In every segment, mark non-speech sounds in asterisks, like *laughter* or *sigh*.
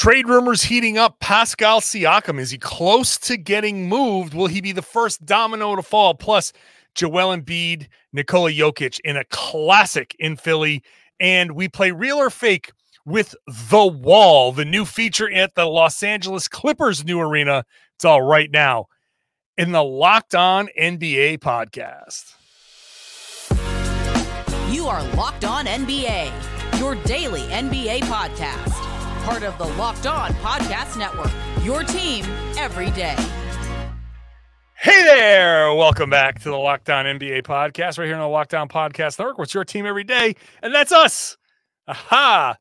Trade rumors heating up. Pascal Siakam, is he close to getting moved? Will he be the first domino to fall? Plus, Joel Embiid, Nikola Jokic in a classic in Philly. And we play real or fake with The Wall, the new feature at the Los Angeles Clippers new arena. It's all right now in the Locked On NBA podcast. You are Locked On NBA, your daily NBA podcast. Part of the Locked On Podcast Network, your team every day. Hey there. Welcome back to the Locked On NBA podcast right here on the Locked On Podcast Network. What's your team every day? And that's us. Aha.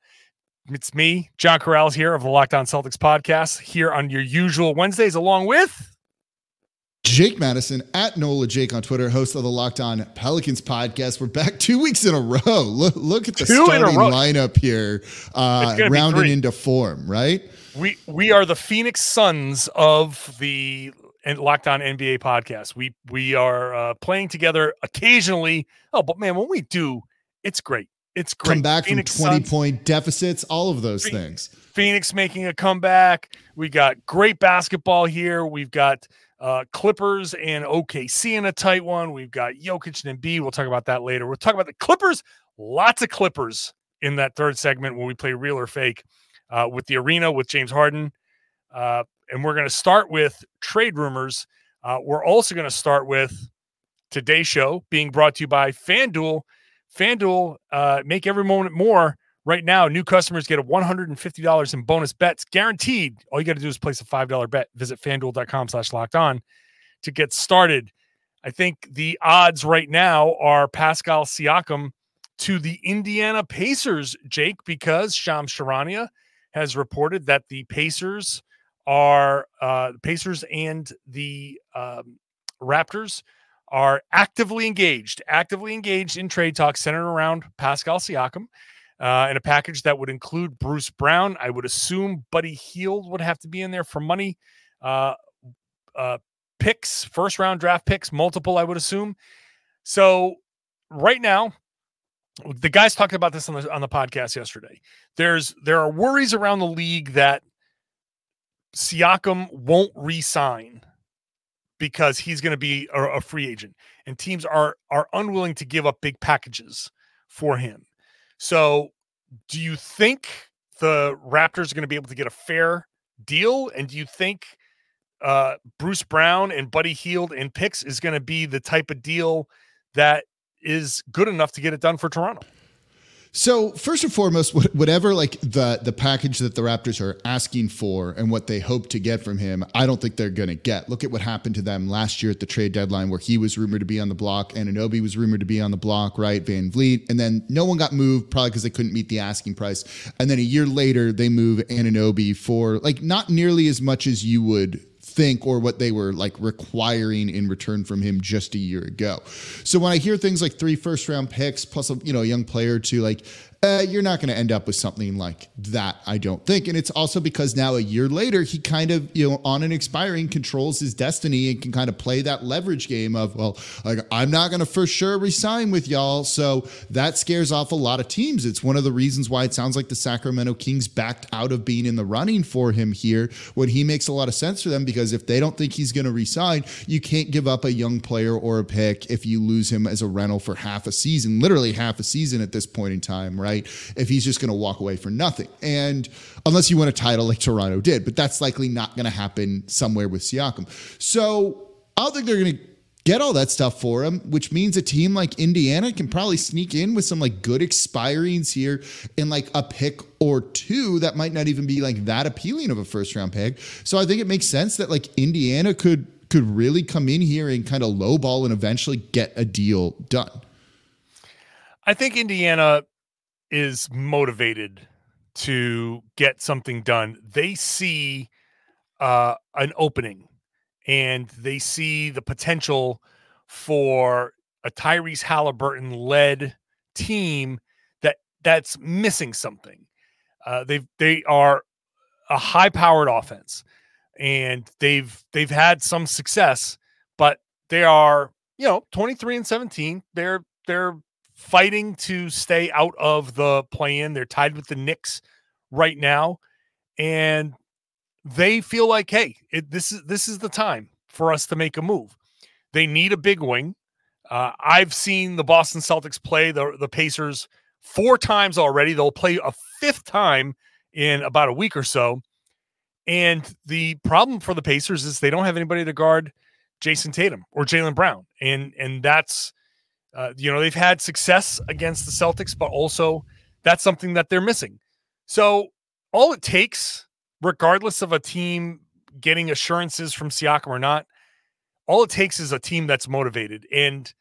It's me, John Karalis here of the Locked On Celtics podcast here on your usual Wednesdays, along with Jake Madison at Nola Jake on Twitter, host of the Locked On Pelicans podcast. We're back two weeks in a row. *laughs* Look, look at the two starting lineup here, uh, rounding into form, right? We we are the Phoenix Suns of the Locked On NBA podcast. We we are uh, playing together occasionally. Oh, but man, when we do, it's great. It's great. Come back Phoenix from 20 Suns, point deficits, all of those Phoenix, things. Phoenix making a comeback. We got great basketball here. We've got uh, Clippers and OKC in a tight one. We've got Jokic and Embiid. We'll talk about that later. We'll talk about the Clippers. Lots of Clippers in that third segment when we play real or fake uh, with the arena with James Harden. Uh, and we're going to start with trade rumors. Uh, we're also going to start with today's show being brought to you by FanDuel. FanDuel, uh, make every moment more. Right now, new customers get a $150 in bonus bets guaranteed. All you got to do is place a $5 bet. Visit fanduel.com slash locked on to get started. I think the odds right now are Pascal Siakam to the Indiana Pacers, Jake, because Shams Charania has reported that the Pacers are uh, the Pacers and the um, Raptors are actively engaged, actively engaged in trade talks centered around Pascal Siakam uh, in a package that would include Bruce Brown. I would assume Buddy Hield would have to be in there for money. Uh, uh, picks, first round draft picks, multiple, I would assume. So right now, the guys talked about this on the on the podcast yesterday. There's there are worries around the league that Siakam won't re-sign because he's going to be a, a, free agent, and teams are are unwilling to give up big packages for him. So, do you think the Raptors are going to be able to get a fair deal? And do you think uh, Bruce Brown and Buddy Hield and picks is going to be the type of deal that is good enough to get it done for Toronto? So first and foremost, whatever like the the package that the Raptors are asking for and what they hope to get from him, I don't think they're going to get. Look at what happened to them last year at the trade deadline, where he was rumored to be on the block, and Anunoby was rumored to be on the block, right? VanVleet, and then no one got moved probably because they couldn't meet the asking price. And then a year later, they move Anunoby for like not nearly as much as you would think or what they were like requiring in return from him just a year ago. So when I hear things like three first round picks plus a you know a young player to like uh, you're not going to end up with something like that, I don't think. And it's also because now a year later, he kind of, you know, on an expiring controls his destiny and can kind of play that leverage game of, well, like, I'm not going to for sure resign with y'all. So that scares off a lot of teams. It's one of the reasons why it sounds like the Sacramento Kings backed out of being in the running for him here when he makes a lot of sense for them because if they don't think he's going to resign, you can't give up a young player or a pick if you lose him as a rental for half a season, literally half a season at this point in time, right? Right? If he's just going to walk away for nothing. And unless you win a title like Toronto did, but that's likely not going to happen somewhere with Siakam. So I don't think they're going to get all that stuff for him, which means a team like Indiana can probably sneak in with some like good expirings here in like a pick or two that might not even be like that appealing of a first round pick. So I think it makes sense that like Indiana could could really come in here and kind of lowball and eventually get a deal done. I think Indiana is motivated to get something done. They see uh, an opening and they see the potential for a Tyrese Haliburton led team that that's missing something. Uh, they they are a high powered offense and they've they've had some success, but they are you know 23 and 17. They're they're fighting to stay out of the play in. They're tied with the Knicks right now. and they feel like, hey, it, this is this is the time for us to make a move. They need a big wing. Uh, I've seen the Boston Celtics play the the Pacers four times already. They'll play a fifth time in about a week or so. And the problem for the Pacers is they don't have anybody to guard Jayson Tatum or Jaylen Brown, and and that's uh, you know they've had success against the Celtics, but also that's something that they're missing. So all it takes, regardless of a team getting assurances from Siakam or not, all it takes is a team that's motivated. And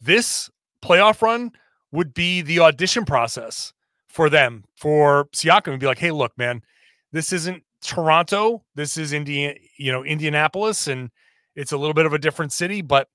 this playoff run would be the audition process for them for Siakam and be like, hey, look, man, this isn't Toronto. This is Indiana, you know, Indianapolis, and it's a little bit of a different city, but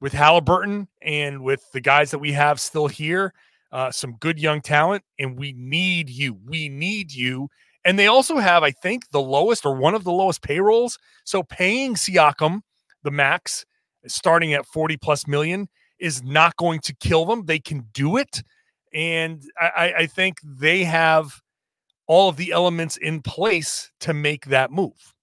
with Haliburton and with the guys that we have still here, uh, some good young talent, and we need you. We need you. And they also have, I think, the lowest or one of the lowest payrolls. So paying Siakam the max, starting at 40 plus million, is not going to kill them. They can do it. And I, I think they have all of the elements in place to make that move.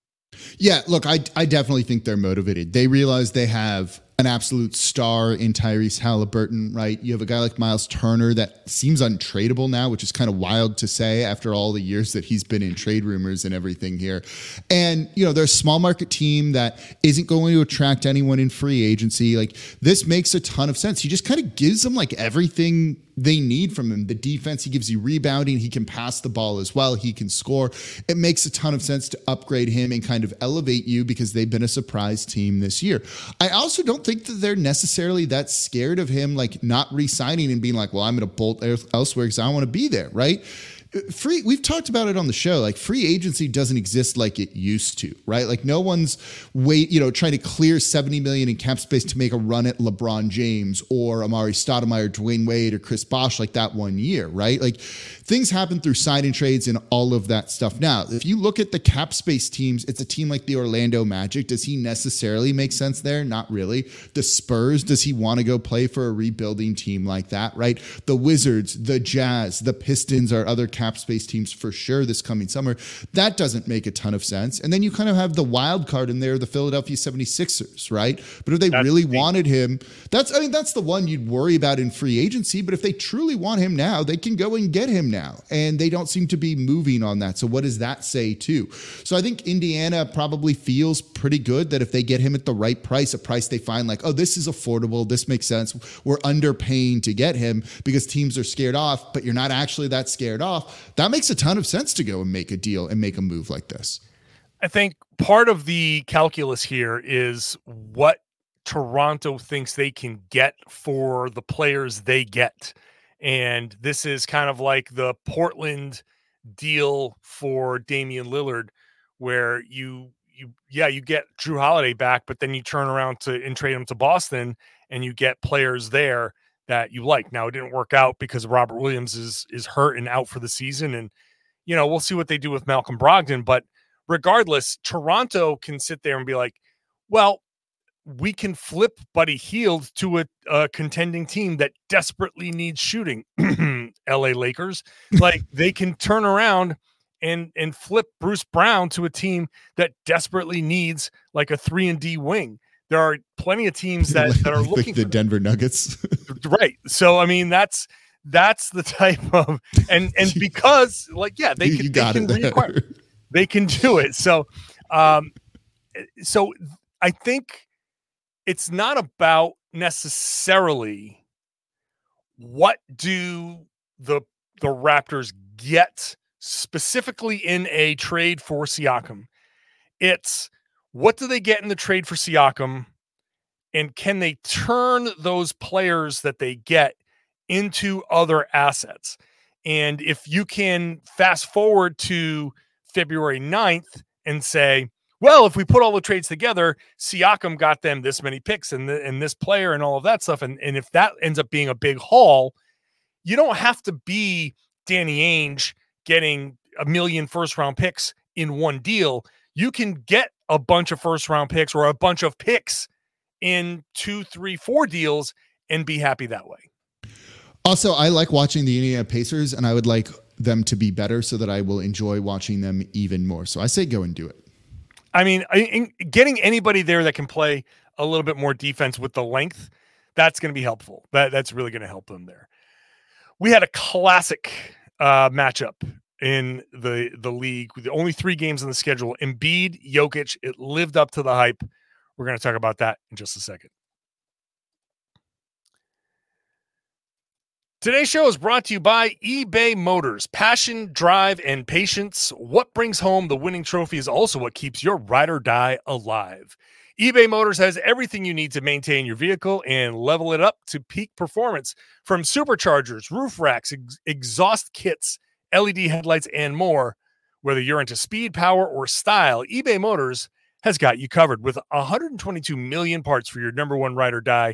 Yeah, look, I I definitely think they're motivated. They realize they have an absolute star in Tyrese Haliburton, right? You have a guy like Miles Turner that seems untradeable now, which is kind of wild to say after all the years that he's been in trade rumors and everything here. And, you know, they're a small market team that isn't going to attract anyone in free agency. Like, this makes a ton of sense. He just kind of gives them like everything they need from him. The defense, he gives you rebounding, he can pass the ball as well, he can score. It makes a ton of sense to upgrade him and kind of elevate you because they've been a surprise team this year. I also don't think that they're necessarily that scared of him, like not re signing and being like, well, I'm going to bolt elsewhere because I want to be there, right? Free we've talked about it on the show. Like free agency doesn't exist like it used to right? Like no one's wait you know trying to clear 70 million in cap space to make a run at lebron james or amar'e stoudemire dwyane wade or chris bosh like that one year right? Like things happen through signing trades and all of that stuff now if you look at the cap space teams it's a team like the orlando magic does he necessarily make sense there not really the spurs does he want to go play for a rebuilding team like that right the wizards the jazz the pistons are other cap space teams for sure this coming summer. That doesn't make a ton of sense. And then you kind of have the wild card in there, the Philadelphia 76ers, right? But if they that's really the wanted him, that's I mean, that's the one you'd worry about in free agency. But if they truly want him now, they can go and get him now. And they don't seem to be moving on that. So what does that say too? So I think Indiana probably feels pretty good that if they get him at the right price, a price they find like, oh, this is affordable, this makes sense. We're underpaying to get him because teams are scared off, but you're not actually that scared off that makes a ton of sense to go and make a deal and make a move like this. I think part of the calculus here is what Toronto thinks they can get for the players they get. And this is kind of like the Portland deal for Damian Lillard, where you you yeah, you get Jrue Holiday back, but then you turn around to and trade him to Boston and you get players there that you like. Now it didn't work out because Robert Williams is is hurt and out for the season, and you know we'll see what they do with Malcolm Brogdon. But regardless, Toronto can sit there and be like, well, we can flip Buddy Hield to a, a contending team that desperately needs shooting. *clears throat* LA Lakers, like *laughs* they can turn around and and flip Bruce Brown to a team that desperately needs like a three and D wing there are plenty of teams *laughs* that, that are looking the Denver Nuggets. right. So I mean that's that's the type *laughs* of and and because like yeah they can, they can they can do it. So um so I think it's not about necessarily what do the the Raptors get specifically in a trade for Siakam. It's what do they get in the trade for Siakam? And can they turn those players that they get into other assets? And if you can fast forward to February 9th and say, well, if we put all the trades together, Siakam got them this many picks and, the, and this player and all of that stuff. And, and if that ends up being a big haul, you don't have to be Danny Ainge getting a million first round picks in one deal. You can get a bunch of first round picks or a bunch of picks in two, three, four deals and be happy that way. Also, I like watching the Indiana Pacers, and I would like them to be better so that I will enjoy watching them even more. So I say go and do it. I mean, getting anybody there that can play a little bit more defense with the length, that's going to be helpful. That that's really going to help them there. We had a classic uh, matchup in the the league with only three games on the schedule. Embiid, Jokic, it lived up to the hype. We're going to talk about that in just a second. Today's show is brought to you by eBay Motors. Passion, drive, and patience. What brings home the winning trophy is also what keeps your ride or die alive. eBay Motors has everything you need to maintain your vehicle and level it up to peak performance from superchargers, roof racks, ex- exhaust kits, LED headlights, and more. Whether you're into speed, power, or style, eBay Motors has got you covered with 122 million parts for your number one ride or die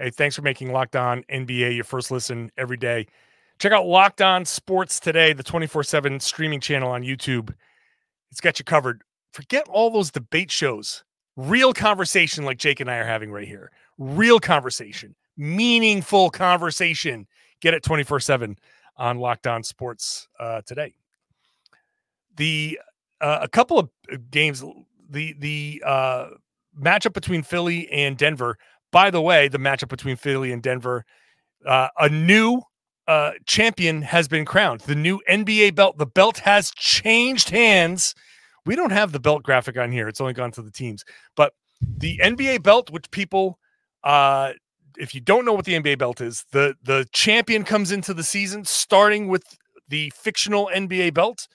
Hey, thanks for making Locked On NBA your first listen every day. Check out Locked On Sports today, the 24 7 streaming channel on YouTube. It's got you covered. Forget all those debate shows. Real conversation like Jake and I are having right here. Real conversation, meaningful conversation. Get it 24 7 on Locked On Sports uh, today. The uh, a couple of uh, games, the the uh, matchup between Philly and Denver by the way, the matchup between Philly and Denver, uh, a new uh, champion has been crowned. The new NBA belt. The belt has changed hands. We don't have the belt graphic on here. It's only gone to the teams. But the NBA belt, which people, uh, if you don't know what the NBA belt is, the the champion comes into the season starting with the fictional NBA belt.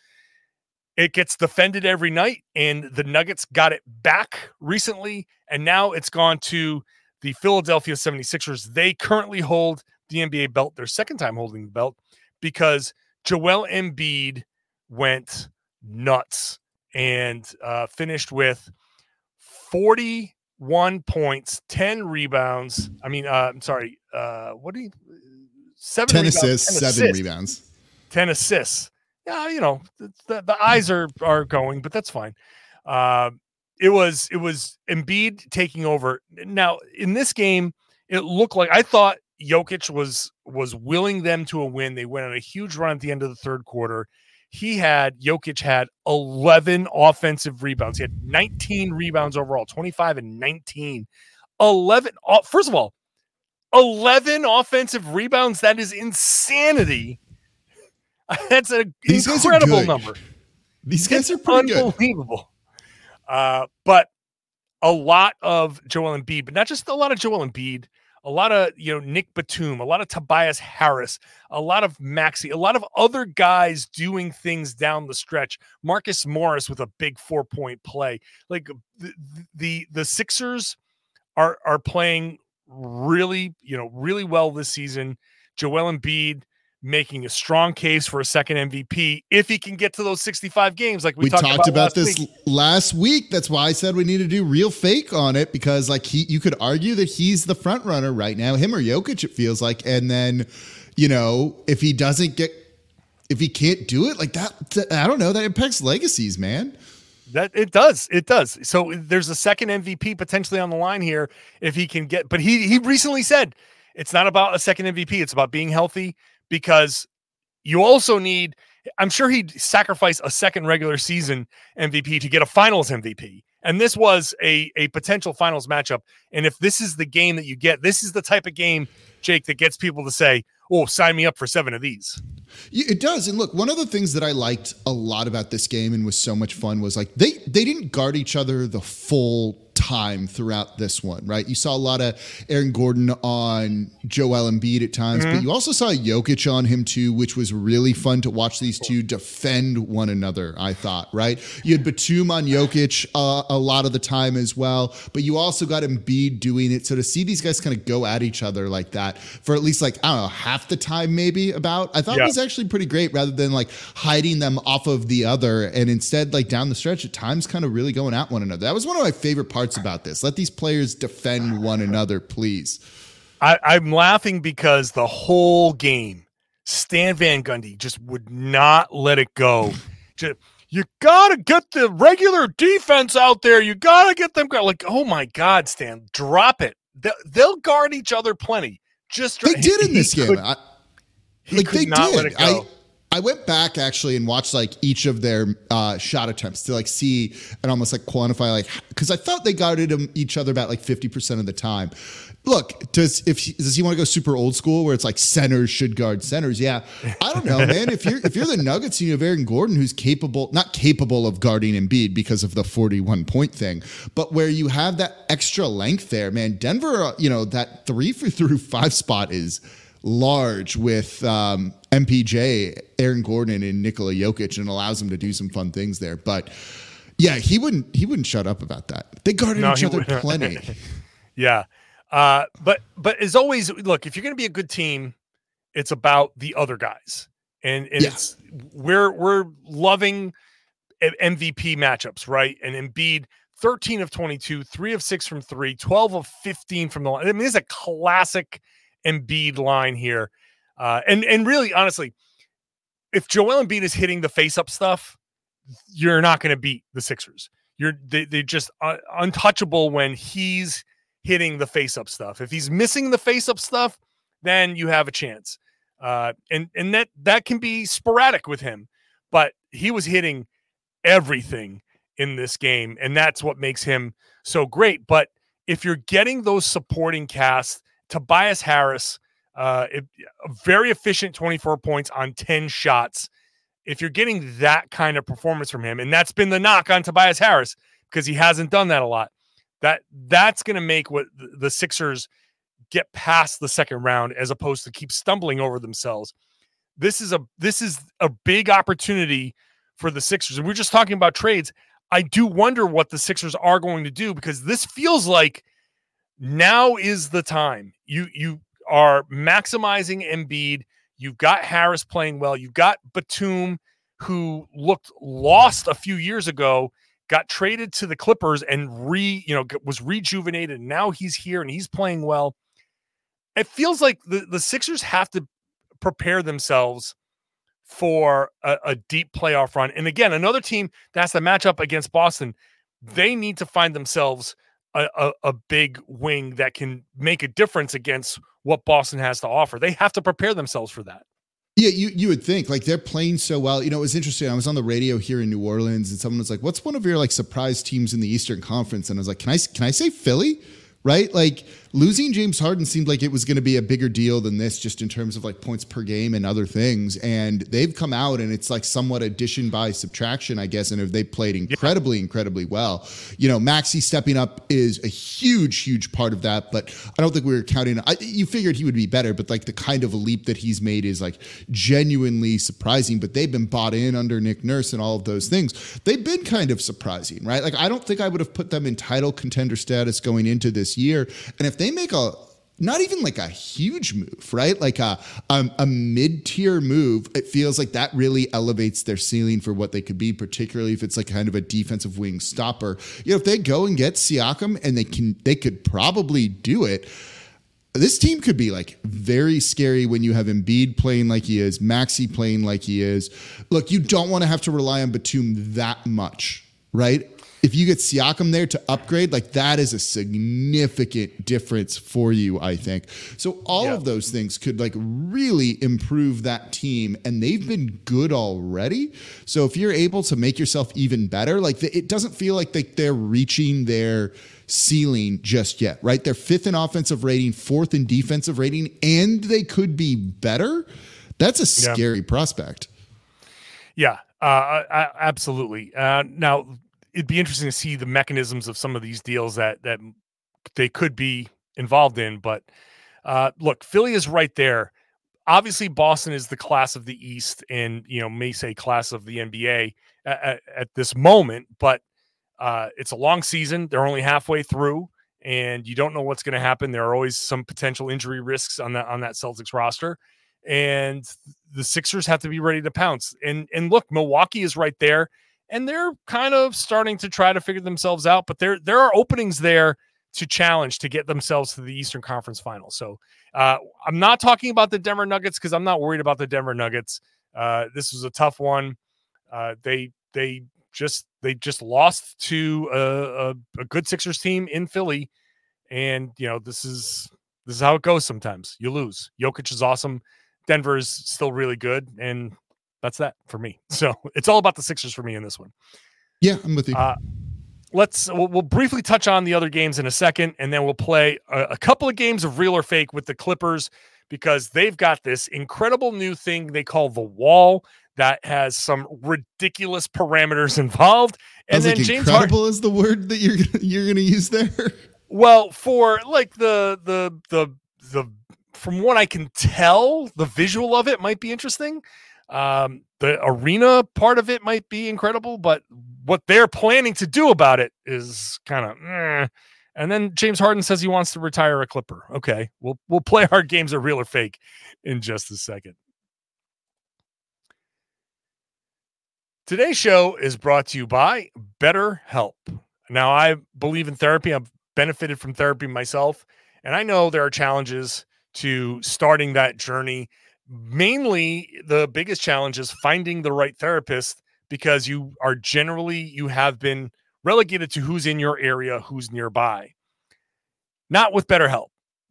It gets defended every night, and the Nuggets got it back recently, and now it's gone to the Philadelphia 76ers. They currently hold the NBA belt, their second time holding the belt, because Joel Embiid went nuts and uh, finished with 41 points, 10 rebounds. I mean, uh, I'm sorry, uh, what do you, seven 10 rebounds, assists, 10 seven assists, rebounds, 10 assists. Yeah, you know, the, the eyes are, are going, but that's fine. It was it was Embiid taking over. Now in this game, it looked like I thought Jokic was was willing them to a win. They went on a huge run at the end of the third quarter. He had Jokic had 11 offensive rebounds. He had 19 rebounds overall, 25 and 19. 11 first of all, 11 offensive rebounds. That is insanity. *laughs* That's an These incredible number. These guys are pretty unbelievable. Good. Uh, but a lot of Joel Embiid, but not just a lot of Joel Embiid, a lot of you know Nick Batum, a lot of Tobias Harris, a lot of Maxey, a lot of other guys doing things down the stretch. Marcus Morris with a big four point play. Like the the, the Sixers are are playing really you know really well this season. Joel Embiid making a strong case for a second MVP if he can get to those 65 games like we, we talked, talked, about, about this week. last week. That's why I said we need to do real fake on it because like he you could argue that he's the front runner right now, him or Jokic it feels like and then you know, if he doesn't get if he can't do it like that I don't know, that impacts legacies, man. That it does. It does. So there's a second MVP potentially on the line here if he can get but he he recently said it's not about a second MVP, it's about being healthy because you also need I'm sure he'd sacrifice a second regular season MVP to get a finals MVP. And this was a, a potential finals matchup. And if this is the game that you get, this is the type of game, Jake, that gets people to say, oh, sign me up for seven of these. It does. And look, one of the things that I liked a lot about this game and was so much fun was like they they didn't guard each other the full time throughout this one, right? You saw a lot of Aaron Gordon on Joel Embiid at times, mm-hmm. but you also saw Jokic on him too, which was really fun to watch these two defend one another, I thought, right? You had Batum on Jokic uh, a lot of the time as well, but you also got Embiid doing it. So to see these guys kind of go at each other like that for at least like, I don't know, half the time maybe about, I thought yeah. was actually pretty great rather than like hiding them off of the other and instead like down the stretch at times kind of really going at one another. That was one of my favorite parts about this. Let these players defend one another, please. I, I'm laughing because the whole game, Stan Van Gundy just would not let it go. Just, you gotta get the regular defense out there. You gotta get them like, oh my God, Stan, drop it. They'll guard each other plenty. Just they did in this game. Could, I, like they did. I, I went back actually and watched like each of their uh, shot attempts to like see and almost like quantify like because I thought they guarded them each other about like fifty percent of the time. Look, does if does he want to go super old school where it's like centers should guard centers? Yeah, I don't know, man. If you're if you're the Nuggets and you have Aaron Gordon who's capable, not capable of guarding Embiid because of the forty one point thing, but where you have that extra length there, man. Denver, uh, you know that three through five spot is large with um, MPJ, Aaron Gordon, and Nikola Jokic, and allows him to do some fun things there. But yeah, he wouldn't he wouldn't shut up about that. They guarded no, each other wouldn't. plenty. *laughs* yeah, uh, but but as always, look if you're going to be a good team, it's about the other guys, and and yeah. it's we're we're loving MVP matchups, right? And Embiid. 13 of 22, 3 of 6 from 3, 12 of 15 from the line. I mean, this is a classic Embiid line here. Uh, and and really, honestly, if Joel Embiid is hitting the face up stuff, you're not going to beat the Sixers. You're they, they're just uh, untouchable when he's hitting the face up stuff. If he's missing the face up stuff, then you have a chance. Uh, and and that that can be sporadic with him, but he was hitting everything in this game, and that's what makes him so great. But if you're getting those supporting casts Tobias Harris, uh, it, very efficient 24 points on 10 shots. If you're getting that kind of performance from him, and that's been the knock on Tobias Harris because he hasn't done that a lot, that that's going to make what the Sixers get past the second round as opposed to keep stumbling over themselves. This is a this is a big opportunity for the Sixers. And we're just talking about trades. I do wonder what the Sixers are going to do because this feels like now is the time. You you are maximizing Embiid. You've got Harris playing well. You've got Batum, who looked lost a few years ago, got traded to the Clippers and re you know was rejuvenated. Now he's here and he's playing well. It feels like the the Sixers have to prepare themselves for a, a deep playoff run. And again, another team that's the matchup against Boston. They need to find themselves a, a, a, big wing that can make a difference against what Boston has to offer. They have to prepare themselves for that. Yeah, you you would think like they're playing so well. You know, it was interesting. I was on the radio here in New Orleans, and someone was like, "What's one of your like surprise teams in the Eastern Conference?" And I was like, "Can I can I say Philly?" Right, like losing James Harden seemed like it was going to be a bigger deal than this, just in terms of like points per game and other things. And they've come out and it's like somewhat addition by subtraction, I guess. And if they played incredibly, incredibly well, you know, Maxey stepping up is a huge, huge part of that. But I don't think we were counting. I, you figured he would be better, but like the kind of leap that he's made is like genuinely surprising. But they've been bought in under Nick Nurse and all of those things. They've been kind of surprising, right? Like I don't think I would have put them in title contender status going into this year. And if they they make a not even like a huge move, right? Like a a, a mid tier move. It feels like that really elevates their ceiling for what they could be, particularly if it's like kind of a defensive wing stopper. You know, if they go and get Siakam and they can, they could probably do it. This team could be like very scary when you have Embiid playing like he is, Maxey playing like he is. Look, you don't want to have to rely on Batum that much, right? If you get Siakam there to upgrade, like that is a significant difference for you, I think. So all yeah. of those things could like really improve that team, and they've been good already. So if you're able to make yourself even better, like the, it doesn't feel like they, they're reaching their ceiling just yet, right? They're fifth in offensive rating, fourth in defensive rating, and they could be better. That's a scary yeah. prospect. Yeah, uh, I, absolutely. Uh, now, it'd be interesting to see the mechanisms of some of these deals that that they could be involved in. But uh, look, Philly is right there. Obviously, Boston is the class of the East, and you know may say class of the NBA at, at, this moment. But uh, it's a long season; they're only halfway through, and you don't know what's going to happen. There are always some potential injury risks on that on that Celtics roster, and the Sixers have to be ready to pounce. And and look, Milwaukee is right there, and they're kind of starting to try to figure themselves out. But there there are openings there to challenge to get themselves to the Eastern Conference Final. So uh, I'm not talking about the Denver Nuggets because I'm not worried about the Denver Nuggets. Uh, this was a tough one. Uh, they they just they just lost to a, a, a, good Sixers team in Philly, and you know this is this is how it goes. Sometimes you lose. Jokic is awesome. Denver is still really good, and that's that for me. *laughs* So it's all about the Sixers for me in this one. Yeah, I'm with you. Uh, let's we'll, we'll, briefly touch on the other games in a second, and then we'll play a, a, couple of games of real or fake with the Clippers because they've got this incredible new thing they call the wall that has some ridiculous parameters *laughs* involved. And then like James incredible is the word that you're you're going to use there. *laughs* Well, for like the the the the from what I can tell, the visual of it might be interesting. Um, the arena part of it might be incredible, but what they're planning to do about it is kind of. Eh. And then James Harden says he wants to retire a Clipper. Okay, we'll we'll play our games of real or fake in just a second. Today's show is brought to you by BetterHelp. Now, I believe in therapy. I've benefited from therapy myself, and I know there are challenges to starting that journey. Mainly, the biggest challenge is finding the right therapist because you are generally you have been relegated to who's in your area, who's nearby. Not with BetterHelp.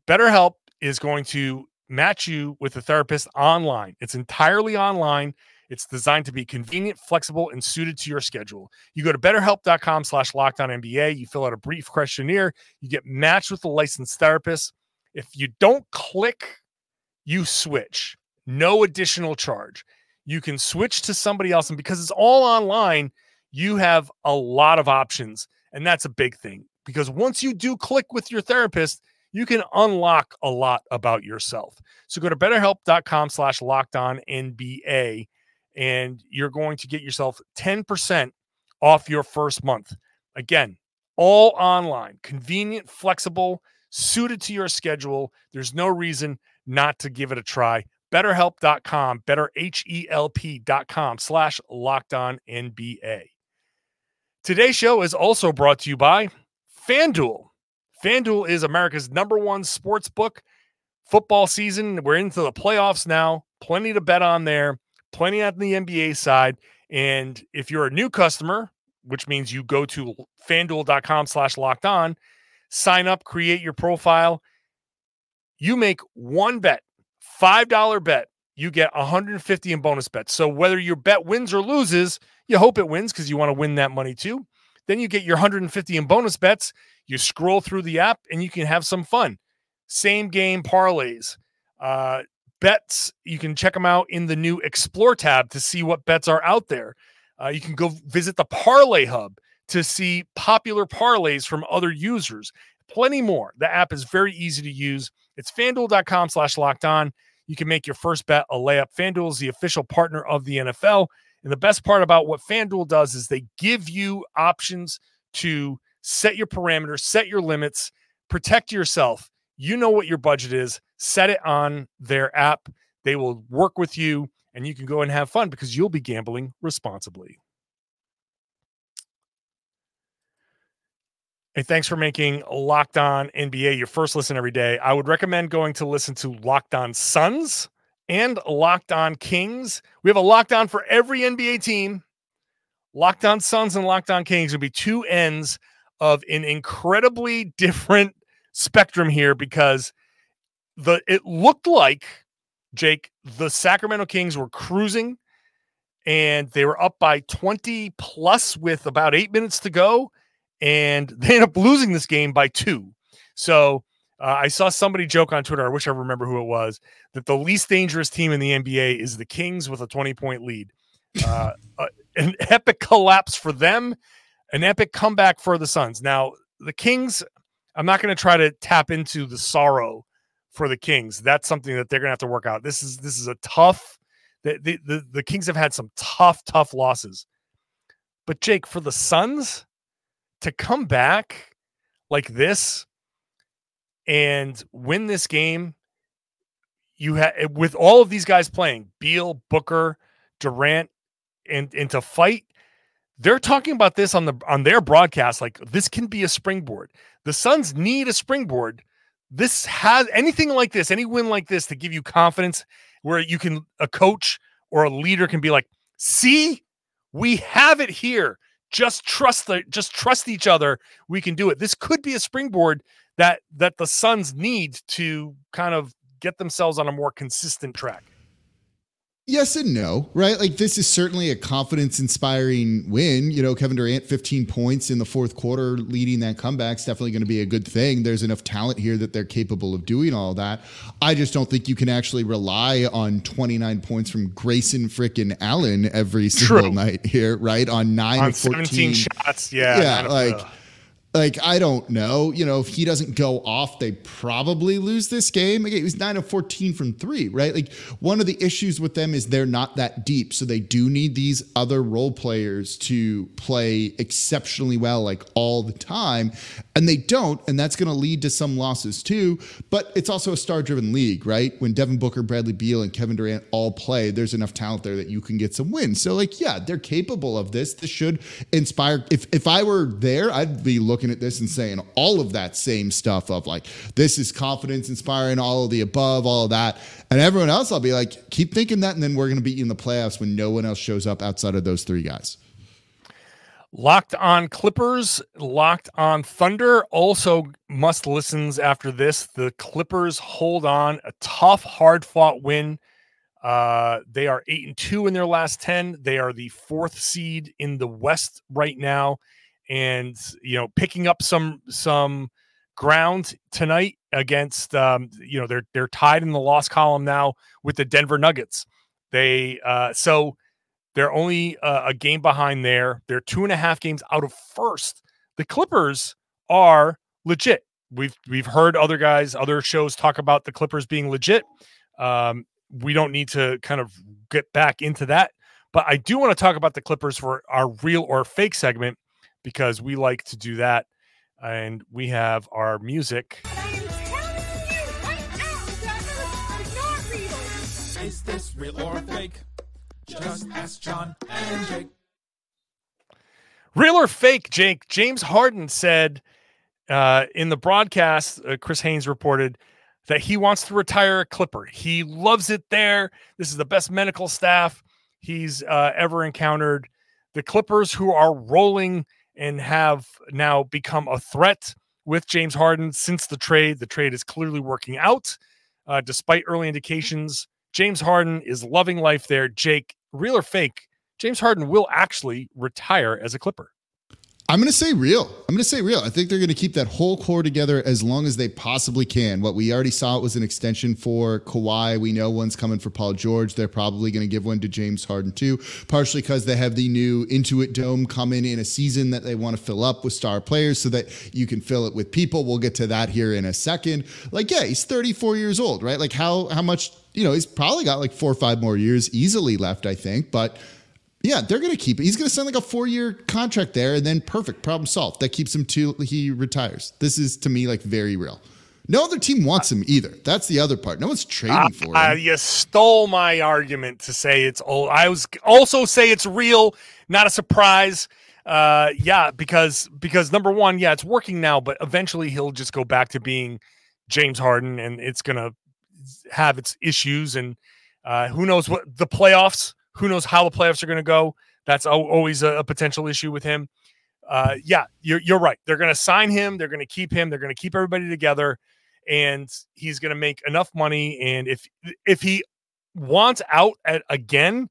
BetterHelp is going to match you with a therapist online. It's entirely online. It's designed to be convenient, flexible, and suited to your schedule. You go to betterhelp.com slash lockdown you fill out a brief questionnaire, you get matched with a licensed therapist. If you don't click, you switch. No additional charge you can switch to somebody else. And because it's all online, you have a lot of options. And that's a big thing because once you do click with your therapist, you can unlock a lot about yourself. So go to betterhelp.com slash locked on NBA and you're going to get yourself 10% off your first month. Again, all online, convenient, flexible, suited to your schedule. There's no reason not to give it a try betterhelp.com, betterhelp.com slash locked on NBA. Today's show is also brought to you by FanDuel. FanDuel is America's number one sports book. Football season, we're into the playoffs now. Plenty to bet on there, plenty on the NBA side. And if you're a new customer, which means you go to fanduel.com slash locked on, sign up, create your profile. You make one bet $5 bet, you get 150 in bonus bets. So whether your bet wins or loses, you hope it wins because you want to win that money too. Then you get your 150 in bonus bets. You scroll through the app and you can have some fun. Same game parlays, uh, bets. You can check them out in the new Explore tab to see what bets are out there. Uh, you can go visit the Parlay Hub to see popular parlays from other users. Plenty more. The app is very easy to use. It's fanduel.com slash locked on. You can make your first bet a layup. FanDuel is the official partner of the NFL. And the best part about what FanDuel does is they give you options to set your parameters, set your limits, protect yourself. You know what your budget is, set it on their app. They will work with you and you can go and have fun because you'll be gambling responsibly. Hey, thanks for making Locked On NBA your first listen every day. I would recommend going to listen to Locked On Suns and Locked On Kings. We have a Locked On for every NBA team. Locked On Suns and Locked On Kings will be two ends of an incredibly different spectrum here because the it looked like Jake the Sacramento Kings were cruising and they were up by 20 plus with about 8 minutes to go and *laughs* they end up losing this game by two. So uh, I saw somebody joke on Twitter. I wish I remember who it was. That the least dangerous team in the NBA is the Kings with a 20 point lead. Uh, *laughs* uh, an epic collapse for them. an epic comeback for the Suns. Now, the Kings, I'm not going to try to tap into the sorrow for the Kings. That's something that they're going to have to work out. This is this is a tough the, the the the Kings have had some tough tough losses. But Jake, for the Suns to come back like this and win this game, you have eh, with all of these guys playing, Beal, Booker, Durant, and and to fight they're talking about this on the on their broadcast like this can be a springboard. The suns need a springboard. This has anything like this any win like this to give you confidence where you can a coach or a leader can be like see? We have it here just trust the just trust each other we can do it. This could be a springboard that that the suns need to kind of get themselves on a more consistent track Yes and no, right? Like this is certainly a confidence inspiring win. You know, Kevin Durant, 15 points in the fourth quarter, leading that comeback is definitely going to be a good thing. There's enough talent here that they're capable of doing all that. I just don't think you can actually rely on 29 points from Grayson frickin' Allen every single True. night here, right? On nine on of 14 17 shots yeah Yeah, like ugh. Like I don't know. You know, if he doesn't go off, they probably lose this game. Again, was nine of fourteen from three, right? Like one of the issues with them is they're not that deep, so they do need these other role players to play exceptionally well, like all the time, and they don't, and that's going to lead to some losses too. But it's also a star-driven league, right? When Devin Booker, Bradley Beal, and Kevin Durant all play, there's enough talent there that you can get some wins. So, like, yeah, they're capable of this. This should inspire. If if I were there, I'd be looking at this and saying all of that same stuff of like, this is confidence inspiring, all of the above, all of that. And everyone else, I'll be like, keep thinking that, and then we're going to beat you in the playoffs when no one else shows up outside of those three guys. Locked on Clippers, locked on Thunder. Also, must listens after this. The Clippers hold on a tough, hard fought win. Uh, they are eight and two in their last 10. They are the fourth seed in the West right now. And, you know, picking up some, some ground tonight against, um, you know, they're, they're tied in the loss column now with the Denver Nuggets. They, uh, so, they're only uh, a game behind there. They're two and a half games out of first. The Clippers are legit. We've we've heard other guys, other shows talk about the Clippers being legit. Um, we don't need to kind of get back into that, but I do want to talk about the Clippers for our real or fake segment because we like to do that, and we have our music. I am telling you right now that it's not real. Is this real or fake? Just ask John and Jake. Real or fake, Jake? James Harden said uh, in the broadcast, uh, Chris Haynes reported that he wants to retire a Clipper. He loves it there. This is the best medical staff he's uh, ever encountered. The Clippers, who are rolling and have now become a threat with James Harden since the trade. The trade is clearly working out, uh, despite early indications. James Harden is loving life there. Jake, real or fake? James Harden will actually retire as a Clipper. I'm going to say real. I'm going to say real. I think they're going to keep that whole core together as long as they possibly can. What we already saw was an extension for Kawhi. We know one's coming for Paul George. They're probably going to give one to James Harden too, partially because they have the new Intuit Dome coming in a season that they want to fill up with star players so that you can fill it with people. We'll get to that here in a second. Like, yeah, he's 34 years old, right? Like, how how much? You know, he's probably got like four or five more years easily left, I think, but. Yeah, they're going to keep it. He's going to sign like a four year contract there, and then perfect problem solved. That keeps him till he retires. This is to me like very real. No other team wants him either. That's the other part. No one's trading for him. Uh, you stole my argument to say it's old. I was also say it's real, not a surprise. Uh, yeah, because because number one, yeah, it's working now, but eventually he'll just go back to being James Harden, and it's gonna have its issues. And uh, who knows what the playoffs? Who knows how the playoffs are going to go? That's always a, a potential issue with him. Uh, yeah, you're you're right. They're going to sign him. They're going to keep him. They're going to keep everybody together, and he's going to make enough money. And if if he wants out at again,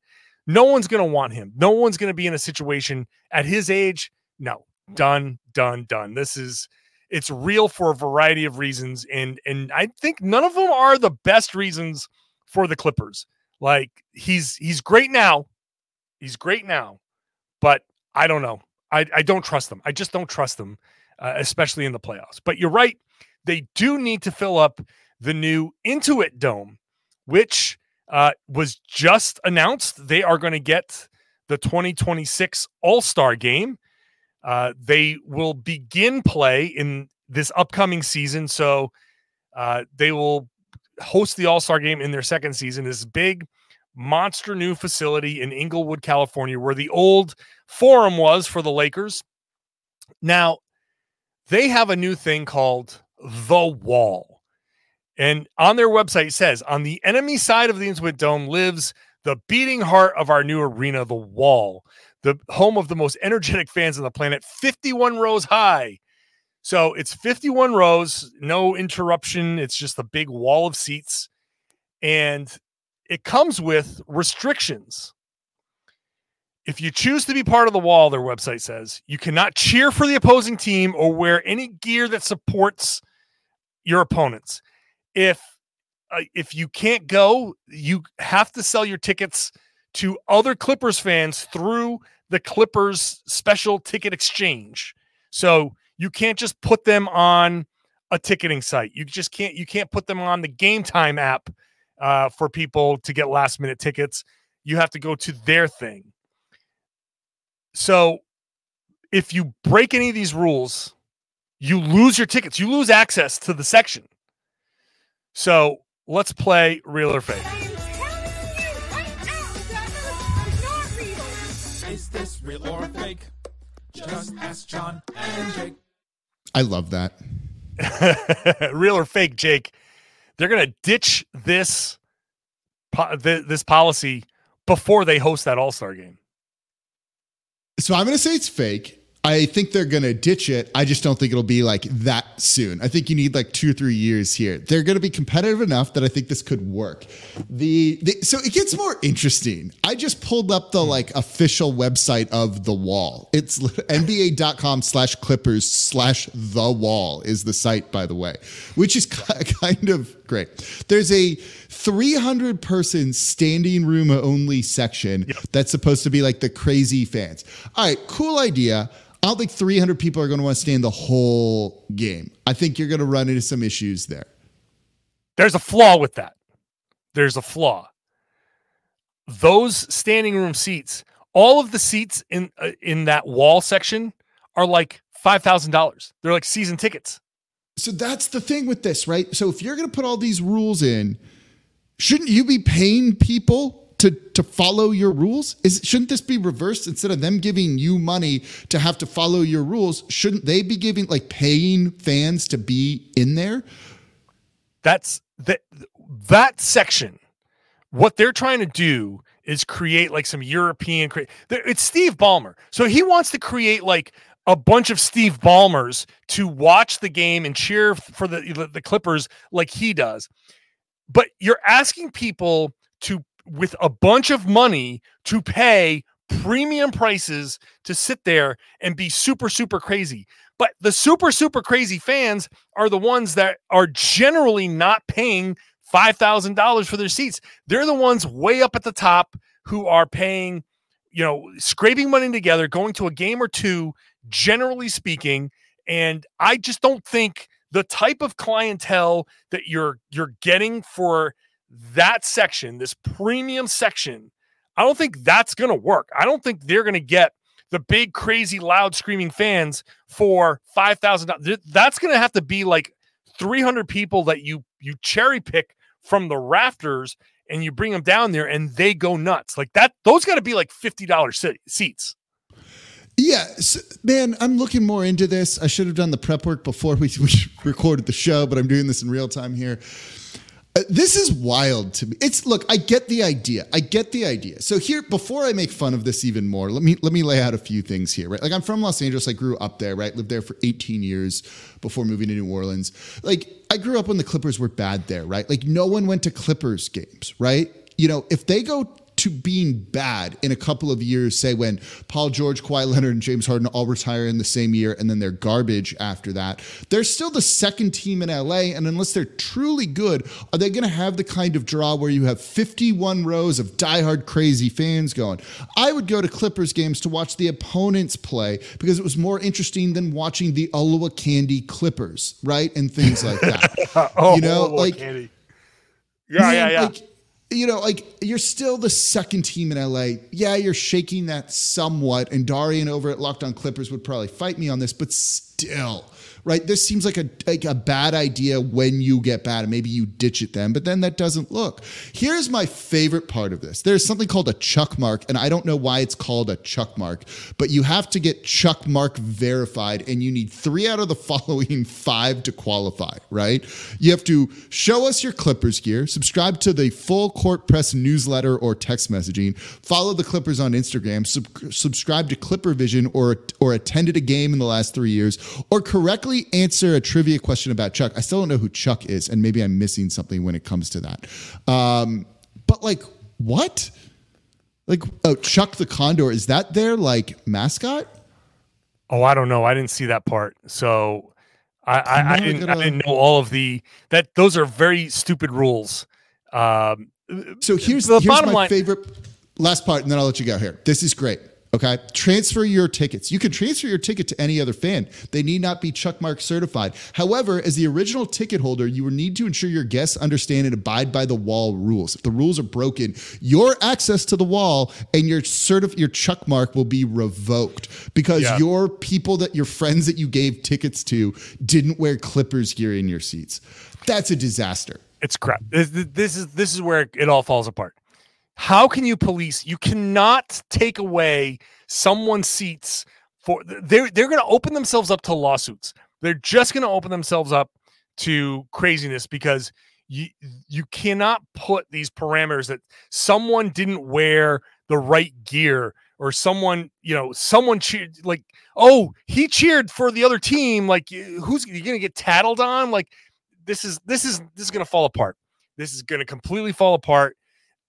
no one's going to want him. No one's going to be in a situation at his age. No, done, done, done. This is it's real for a variety of reasons, and and I think none of them are the best reasons for the Clippers. Like he's he's great now, he's great now, but I don't know. I, I don't trust them. I just don't trust them, uh, especially in the playoffs. But you're right. They do need to fill up the new Intuit Dome, which uh, was just announced. They are going to get the 2026 All Star game. Uh, they will begin play in this upcoming season. So uh, they will host the All Star game in their second season. This big, monster new facility in Inglewood, California, where the old forum was for the Lakers. Now, they have a new thing called The Wall. And on their website, it says on the enemy side of the Intuit Dome lives the beating heart of our new arena, The Wall, the home of the most energetic fans on the planet, 51 rows high. So it's 51 rows, no interruption. It's just a big wall of seats. And it comes with restrictions. If you choose to be part of the wall, their website says you cannot cheer for the opposing team or wear any gear that supports your opponents. If uh, if you can't go, you have to sell your tickets to other Clippers fans through the Clippers special ticket exchange. So you can't just put them on a ticketing site. You just can't you can't put them on the Game Time app uh, for people to get last minute tickets. You have to go to their thing. So if you break any of these rules, you lose your tickets. You lose access to the section. So let's play real or fake. I am telling you right now that is not real. Is this real or fake? Just ask John and Jake. I love that. *laughs* real or fake, Jake? They're gonna ditch this this policy before they host that All Star game. So I'm going to say it's fake. I think they're going to ditch it. I just don't think it'll be like that soon. I think you need like two or three years here. They're going to be competitive enough that I think this could work. The, the so it gets more interesting. I just pulled up the like official website of the wall. It's *laughs* nba.com slash clippers slash the wall is the site, by the way, which is *laughs* kind of great. There's a 300 person standing room only section that's supposed to be like the crazy fans. All right, cool idea. I don't think 300 people are going to want to stand the whole game. I think you're going to run into some issues there. There's a flaw with that. There's a flaw. Those standing room seats, all of the seats in uh, in that wall section are like five thousand dollars. They're like season tickets. So that's the thing with this, right? So if you're going to put all these rules in, shouldn't you be paying people to to follow your rules? Is shouldn't this be reversed instead of them giving you money to have to follow your rules? Shouldn't they be giving like paying fans to be in there? That's that that section. What they're trying to do is create like some European. It's Steve Ballmer, so he wants to create like a bunch of Steve Ballmers to watch the game and cheer for the the Clippers like he does. But you're asking people to with a bunch of money to pay premium prices to sit there and be super super crazy. But the super super crazy fans are the ones that are generally not paying $5,000 for their seats. They're the ones way up at the top who are paying, you know, scraping money together, going to a game or two, generally speaking. And I just don't think the type of clientele that you're you're getting for that section, this premium section, I don't think that's going to work. I don't think they're going to get the big, crazy, loud, screaming fans for five thousand dollars. That's going to have to be like three hundred people that you you cherry pick from the rafters and you bring them down there and they go nuts like that. Those got to be like fifty dollars seats. Yeah, man, I'm looking more into this. I should have done the prep work before we, we recorded the show, but I'm doing this in real time here. Uh, this is wild to me. It's look, I get the idea. I get the idea. So here, before I make fun of this even more, let me let me lay out a few things here. Right, like I'm from Los Angeles. I grew up there. Right, lived there for 18 years before moving to New Orleans. Like I grew up when the Clippers were bad there. Right, like no one went to Clippers games. Right, you know, if they go to being bad in a couple of years, say when Paul George, Kawhi Leonard, and James Harden all retire in the same year, and then they're garbage after that. They're still the second team in LA, and unless they're truly good, are they going to have the kind of draw where you have 51 rows of diehard crazy fans going? I would go to Clippers games to watch the opponents play because it was more interesting than watching the Olowokandi Clippers, right? And things like that. *laughs* oh, you know, like Candy. yeah, yeah, Man, yeah. Like, you know, like you're still the second team in LA. Yeah, you're shaking that somewhat. And Darian over at Locked On Clippers would probably fight me on this, but still, right? This seems like a like a bad idea when you get bad, and maybe you ditch it then, but then that doesn't look. Here's my favorite part of this. There's something called a chuck mark, and I don't know why it's called a chuck mark, but you have to get chuck mark verified, and you need three out of the *laughs* following five to qualify, right? You have to show us your Clippers gear, subscribe to the full court press newsletter or text messaging, follow the Clippers on Instagram, sub- subscribe to ClipperVision, or or attended a game in the last three years, or correctly answer a trivia question about Chuck. I still don't know who Chuck is, and maybe I'm missing something when it comes to that. Um, but like, what? Like, oh, Chuck the Condor is that their like mascot? Oh, I don't know. I didn't see that part. So I, I, I didn't I gotta- didn't know all of the that those are very stupid rules. Um So here's The here's bottom my line- favorite last part, and then I'll let you go here. This is great. Okay. Transfer your tickets. You can transfer your ticket to any other fan. They need not be Chuck Mark certified. However, as the original ticket holder, you will need to ensure your guests understand and abide by the wall rules. If the rules are broken, your access to the wall and your certif- your Chuck Mark will be revoked because Yeah. your people that your friends that you gave tickets to didn't wear Clippers gear in your seats. That's a disaster. it's crap. This, this is this is where it all falls apart. How can you police? You cannot take away someone's seats for they're they're going to open themselves up to lawsuits. They're just going to open themselves up to craziness because you you cannot put these parameters that someone didn't wear the right gear or someone you know someone cheered like oh he cheered for the other team like who's you going to get tattled on like this is this is this is to fall apart. This is to completely fall apart.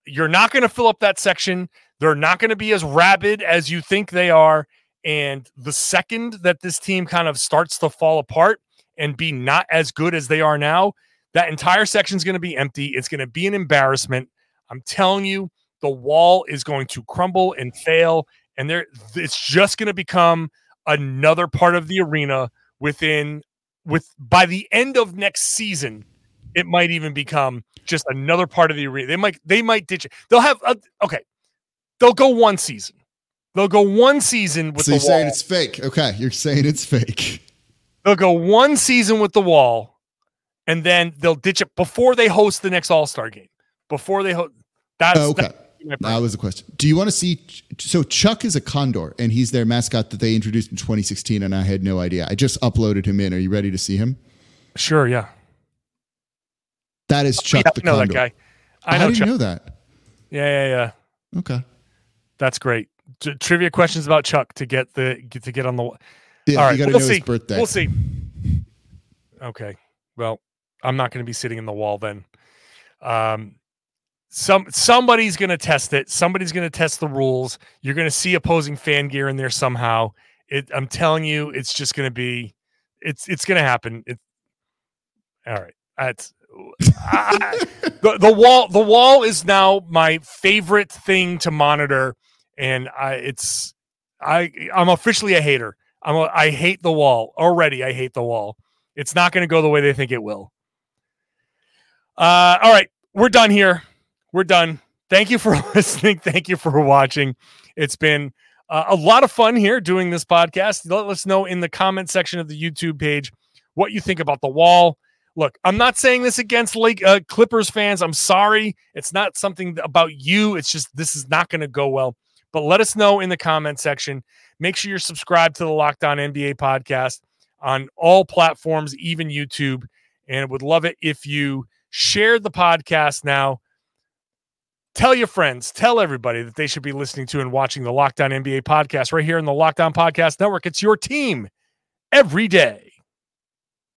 You're not going to fill up that section. They're not going to be as rabid as you think they are. And the second that this team kind of starts to fall apart and be not as good as they are now, that entire section is going to be empty. It's going to be an embarrassment. I'm telling you, the wall is going to crumble and fail, and there it's just going to become another part of the arena within with by the end of next season, it might even become just another part of the arena. They might they might ditch it. They'll have a, okay. They'll go one season. They'll go one season with so the you're saying wall. it's fake. Okay. You're saying it's fake. They'll go one season with the wall, and then they'll ditch it before they host the next All Star game. Before they host, that's Oh, okay. that's That was the question. Do you want to see? So Chuck is a condor, and he's their mascot that they introduced in 2016, and I had no idea. I just uploaded him in. Are you ready to see him? sure, yeah. That is *laughs* Chuck Yeah, the I know condor. that guy. I How know did Chuck. you know that? Yeah, yeah, yeah. Okay. That's great. T- trivia questions about Chuck to get the get to get on the. Yeah, All right, we'll see. birthday. We'll see. Okay. Well, I'm not going to be sitting in the wall then. Um, some somebody's going to test it. Somebody's going to test the rules. You're going to see opposing fan gear in there somehow. It. I'm telling you, it's just going to be. It's it's going to happen. It. All right. That's. The, the wall the wall is now my favorite thing to monitor and i it's i i'm officially a hater. I'm a, i hate the wall. Already i hate the wall. It's not going to go the way they think it will. Uh all right. We're done here. We're done. Thank you for *laughs* listening. Thank you for watching. It's been uh, a lot of fun here doing this podcast. Let us know in the comment section of the youtube page what you think about the wall look, I'm not saying this against Lake uh, Clippers fans. I'm sorry. It's not something about you. It's just this is not going to go well. But let us know in the comment section. Make sure you're subscribed to the Locked On NBA podcast on all platforms, even YouTube. And would love it if you shared the podcast now. Tell your friends, tell everybody that they should be listening to and watching the Locked On NBA podcast right here in the Locked On Podcast Network. It's your team every day.